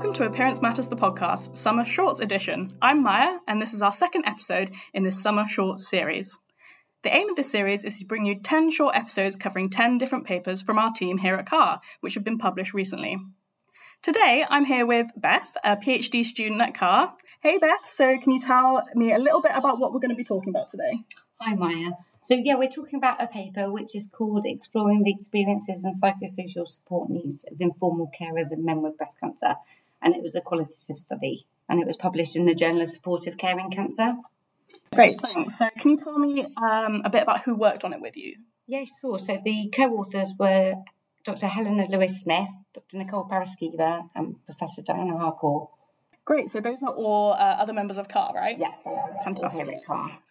Welcome to Appearance Matters the Podcast, Summer Shorts Edition. I'm Maya, and this is our second episode in this Summer Shorts series. The aim of this series is to bring you 10 short episodes covering 10 different papers from our team here at CAR, which have been published recently. Today, I'm here with Beth, a PhD student at CAR. Hey, Beth, so can you tell me a little bit about what we're going to be talking about today? Hi, Maya. So, yeah, we're talking about a paper which is called Exploring the Experiences and Psychosocial Support Needs of Informal Carers and Men with Breast Cancer. And it was a qualitative study, and it was published in the Journal of Supportive Care in Cancer. Great, thanks. So, can you tell me um, a bit about who worked on it with you? Yeah, sure. So, the co authors were Dr. Helena Lewis Smith, Dr. Nicole Paraskeva, and Professor Diana Harcourt. Great. So, those are all uh, other members of CAR, right? Yeah, they are. Fantastic.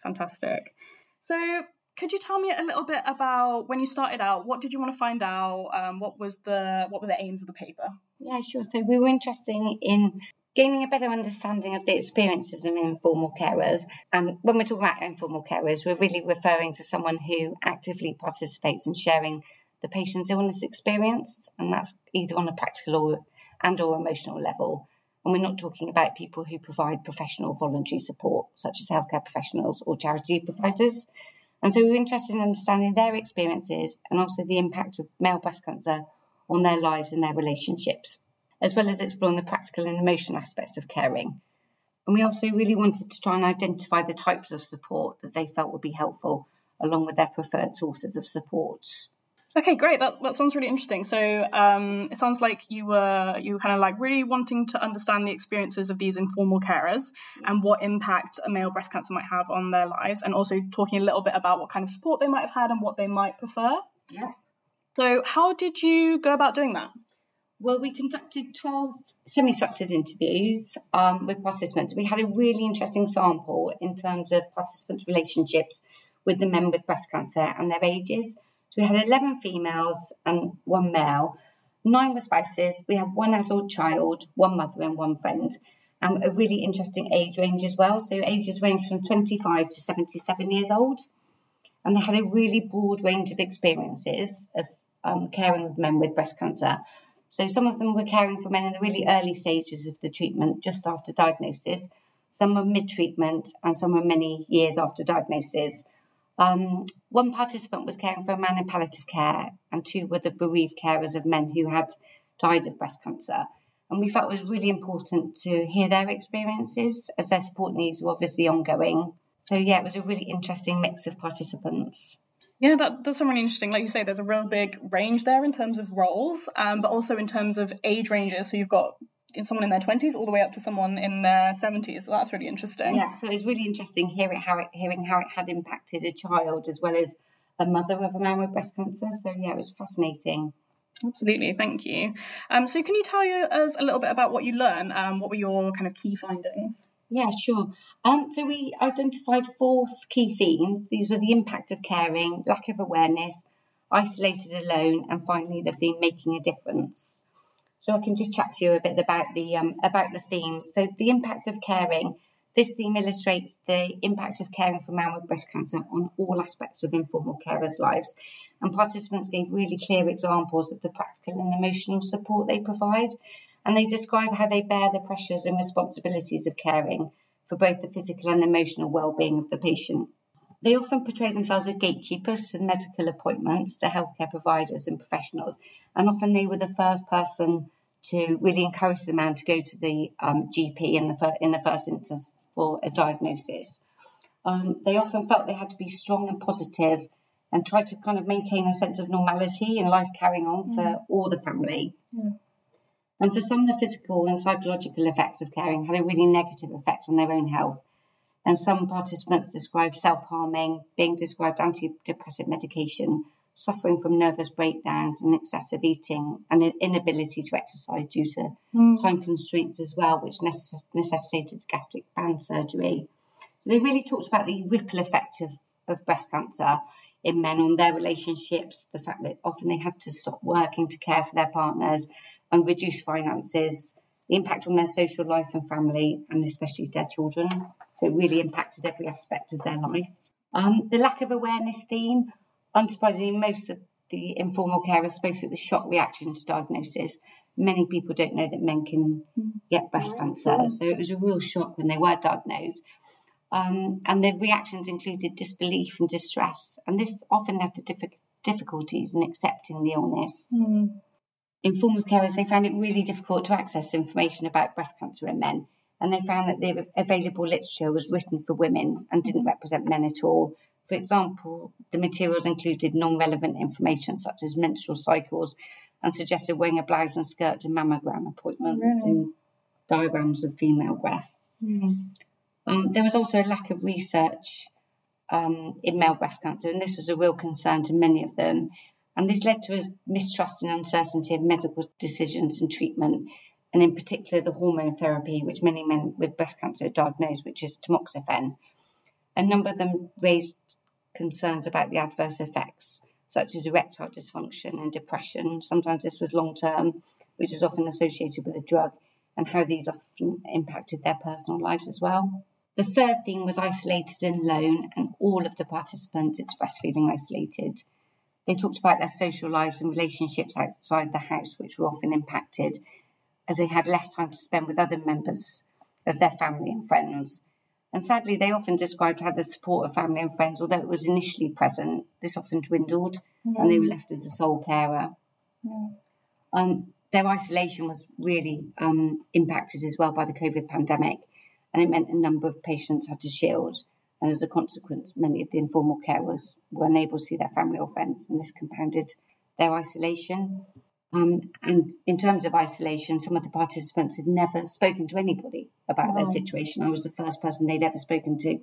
Fantastic. So, could you tell me a little bit about when you started out? What did you want to find out? Um, what was the what were the aims of the paper? Yeah, sure. So we were interested in gaining a better understanding of the experiences of informal carers. And when we're talking about informal carers, we're really referring to someone who actively participates in sharing the patient's illness experience, and that's either on a practical or and or emotional level. And we're not talking about people who provide professional voluntary support, such as healthcare professionals or charity providers. And so we we're interested in understanding their experiences and also the impact of male breast cancer on their lives and their relationships, as well as exploring the practical and emotional aspects of caring. And we also really wanted to try and identify the types of support that they felt would be helpful, along with their preferred sources of support. Okay, great. That that sounds really interesting. So um, it sounds like you were you were kind of like really wanting to understand the experiences of these informal carers and what impact a male breast cancer might have on their lives, and also talking a little bit about what kind of support they might have had and what they might prefer. Yeah. So how did you go about doing that? Well, we conducted 12 semi structured interviews um, with participants. We had a really interesting sample in terms of participants' relationships with the men with breast cancer and their ages. So we had 11 females and one male. Nine were spouses. We had one adult child, one mother, and one friend. Um, a really interesting age range as well. So ages range from 25 to 77 years old. And they had a really broad range of experiences of um, caring with men with breast cancer. So some of them were caring for men in the really early stages of the treatment, just after diagnosis. Some were mid treatment, and some were many years after diagnosis. Um, one participant was caring for a man in palliative care, and two were the bereaved carers of men who had died of breast cancer. And we felt it was really important to hear their experiences as their support needs were obviously ongoing. So, yeah, it was a really interesting mix of participants. Yeah, that does sound really interesting. Like you say, there's a real big range there in terms of roles, um, but also in terms of age ranges. So you've got someone in their 20s all the way up to someone in their 70s. So that's really interesting. Yeah, so it's really interesting hearing how it, hearing how it had impacted a child as well as a mother of a man with breast cancer. So yeah, it was fascinating. Absolutely, thank you. Um, so can you tell us a little bit about what you learned? Um, what were your kind of key findings? Yeah, sure. Um, so we identified four key themes. These were the impact of caring, lack of awareness, isolated alone, and finally the theme making a difference. So I can just chat to you a bit about the um, about the themes. So the impact of caring. This theme illustrates the impact of caring for man with breast cancer on all aspects of informal carers' lives, and participants gave really clear examples of the practical and emotional support they provide, and they describe how they bear the pressures and responsibilities of caring for both the physical and emotional well-being of the patient. They often portray themselves as gatekeepers to medical appointments to healthcare providers and professionals, and often they were the first person to really encourage the man to go to the um, GP in the fir- in the first instance for a diagnosis. Um, they often felt they had to be strong and positive and try to kind of maintain a sense of normality and life carrying on for mm. all the family. And for some, the physical and psychological effects of caring had a really negative effect on their own health and some participants described self harming, being described antidepressant medication, suffering from nervous breakdowns and excessive eating, and an inability to exercise due to mm. time constraints as well, which necess- necessitated gastric band surgery. So they really talked about the ripple effect of, of breast cancer in men on their relationships, the fact that often they had to stop working to care for their partners and reduce finances, the impact on their social life and family, and especially their children. So it really impacted every aspect of their life. Um, the lack of awareness theme, unsurprisingly, most of the informal carers spoke at the shock reaction to diagnosis. Many people don't know that men can get breast cancer, so it was a real shock when they were diagnosed. Um, and the reactions included disbelief and distress, and this often led to diff- difficulties in accepting the illness. Mm. Informal carers, they found it really difficult to access information about breast cancer in men, and they found that the available literature was written for women and didn't represent men at all. For example, the materials included non relevant information such as menstrual cycles and suggested wearing a blouse and skirt to mammogram appointments really? and diagrams of female breasts. Mm. Um, there was also a lack of research um, in male breast cancer, and this was a real concern to many of them. And this led to a mistrust and uncertainty of medical decisions and treatment, and in particular the hormone therapy, which many men with breast cancer are diagnosed, which is tamoxifen. A number of them raised concerns about the adverse effects, such as erectile dysfunction and depression. Sometimes this was long term, which is often associated with a drug, and how these often impacted their personal lives as well. The third theme was isolated and alone, and all of the participants expressed feeling isolated. They talked about their social lives and relationships outside the house, which were often impacted as they had less time to spend with other members of their family and friends. And sadly, they often described how the support of family and friends, although it was initially present, this often dwindled and they were left as a sole carer. Yeah. Um, their isolation was really um, impacted as well by the COVID pandemic, and it meant a number of patients had to shield. And as a consequence, many of the informal carers were unable to see their family or friends, and this compounded their isolation. Um, and in terms of isolation, some of the participants had never spoken to anybody about their situation. I was the first person they'd ever spoken to.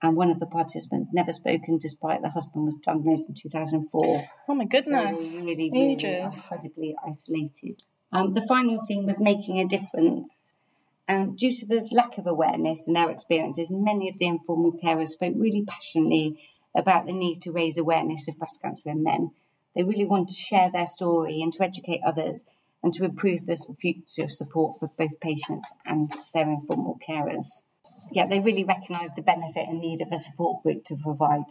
And one of the participants never spoken, despite the husband was diagnosed in 2004. Oh my So goodness. really, really Ages. incredibly isolated. Um, the final thing was making a difference. And due to the lack of awareness in their experiences, many of the informal carers spoke really passionately about the need to raise awareness of breast cancer in men. They really want to share their story and to educate others and to improve this future support for both patients and their informal carers. Yeah, they really recognise the benefit and need of a support group to provide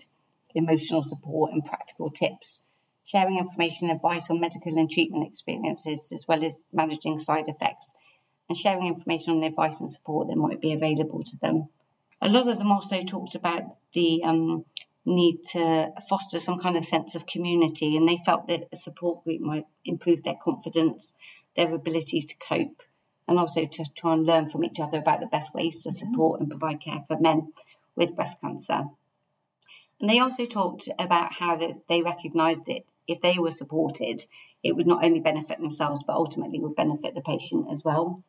emotional support and practical tips, sharing information and advice on medical and treatment experiences, as well as managing side effects, and sharing information on the advice and support that might be available to them. A lot of them also talked about the um, need to foster some kind of sense of community, and they felt that a support group might improve their confidence, their ability to cope, and also to try and learn from each other about the best ways to mm-hmm. support and provide care for men with breast cancer. And they also talked about how that they recognised that if they were supported, it would not only benefit themselves but ultimately would benefit the patient as well.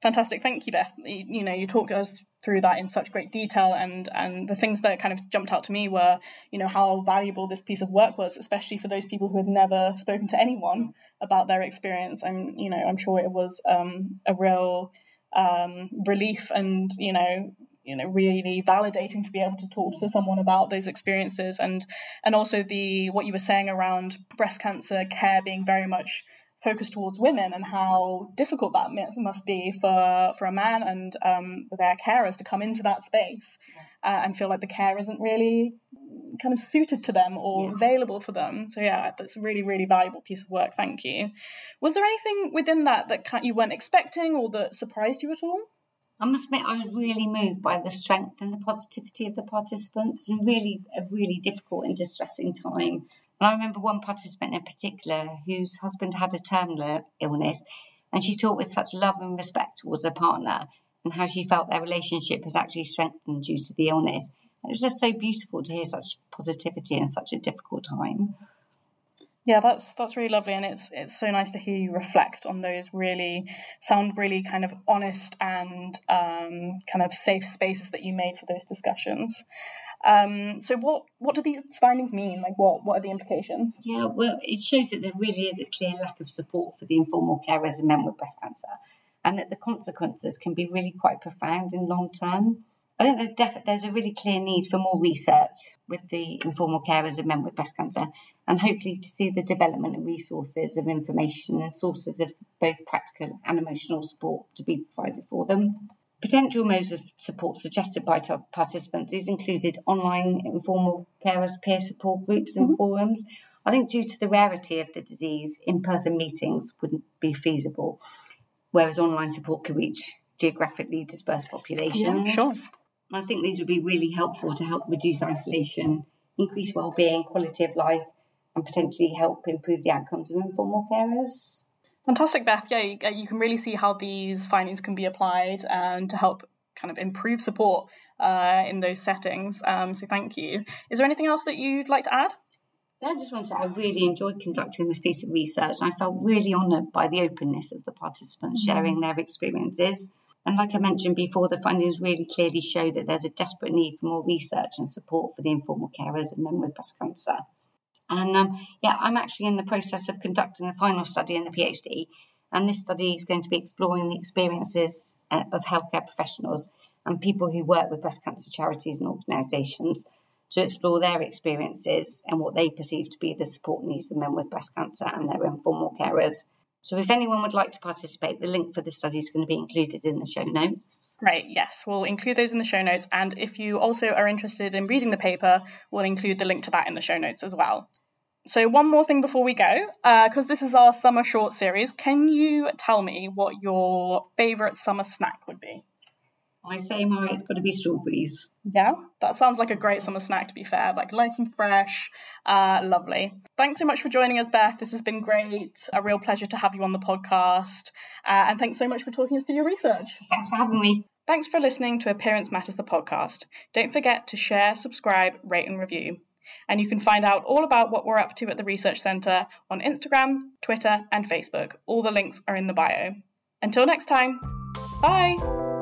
Fantastic, thank you, Beth. You, you know, you talked us through that in such great detail, and and the things that kind of jumped out to me were, you know, how valuable this piece of work was, especially for those people who had never spoken to anyone about their experience. I'm, you know, I'm sure it was um, a real um, relief, and you know, you know, really validating to be able to talk to someone about those experiences, and and also the what you were saying around breast cancer care being very much focused towards women and how difficult that must be for for a man and um, their carers to come into that space uh, and feel like the care isn't really kind of suited to them or Yeah. available for them. So yeah, that's a really really valuable piece of work. Thank you. Was there anything within that that you weren't expecting or that surprised you at all? I must admit, I was really moved by the strength and the positivity of the participants in really a really difficult and distressing time. And I remember one participant in particular whose husband had a terminal illness, and she talked with such love and respect towards her partner and how she felt their relationship had actually strengthened due to the illness. It was just so beautiful to hear such positivity in such a difficult time. Yeah, that's that's really lovely, and it's it's so nice to hear you reflect on those really sound really kind of honest and um, kind of safe spaces that you made for those discussions. Um, so, what what do these findings mean? Like, what what are the implications? Yeah, well, it shows that there really is a clear lack of support for the informal carers and men with breast cancer, and that the consequences can be really quite profound in long term. I think there's def- there's a really clear need for more research with the informal carers and men with breast cancer, and hopefully to see the development of resources of information and sources of both practical and emotional support to be provided for them. Potential modes of support suggested by participants these included online informal carers peer support groups and mm-hmm. forums. I think due to the rarity of the disease, in person meetings wouldn't be feasible, whereas online support could reach geographically dispersed populations. Yeah, sure. I think these would be really helpful to help reduce isolation, increase well-being, quality of life, and potentially help improve the outcomes of informal carers. Fantastic, Beth. Yeah, you, you can really see how these findings can be applied and to help kind of improve support uh, in those settings. Um, so thank you. Is there anything else that you'd like to add? I just want to say I really enjoyed conducting this piece of research. I felt really honoured by the openness of the participants mm-hmm. sharing their experiences. And like I mentioned before, the findings really clearly show that there's a desperate need for more research and support for the informal carers and men with breast cancer. And um, yeah, I'm actually in the process of conducting a final study in the PhD. And this study is going to be exploring the experiences uh, of healthcare professionals and people who work with breast cancer charities and organisations to explore their experiences and what they perceive to be the support needs of men with breast cancer and their informal carers. So, if anyone would like to participate, the link for the study is going to be included in the show notes. Great, yes, we'll include those in the show notes. And if you also are interested in reading the paper, we'll include the link to that in the show notes as well. So, one more thing before we go, because uh, this is our summer short series, can you tell me what your favourite summer snack would be? I say my it's got to be strawberries. Yeah, that sounds like a great summer snack. To be fair, like nice and fresh, uh, lovely. Thanks so much for joining us, Beth. This has been great. A real pleasure to have you on the podcast, uh, and thanks so much for talking us through your research. Thanks for having me. Thanks for listening to Appearance Matters, the podcast. Don't forget to share, subscribe, rate, and review. And you can find out all about what we're up to at the Research Centre on Instagram, Twitter, and Facebook. All the links are in the bio. Until next time, bye!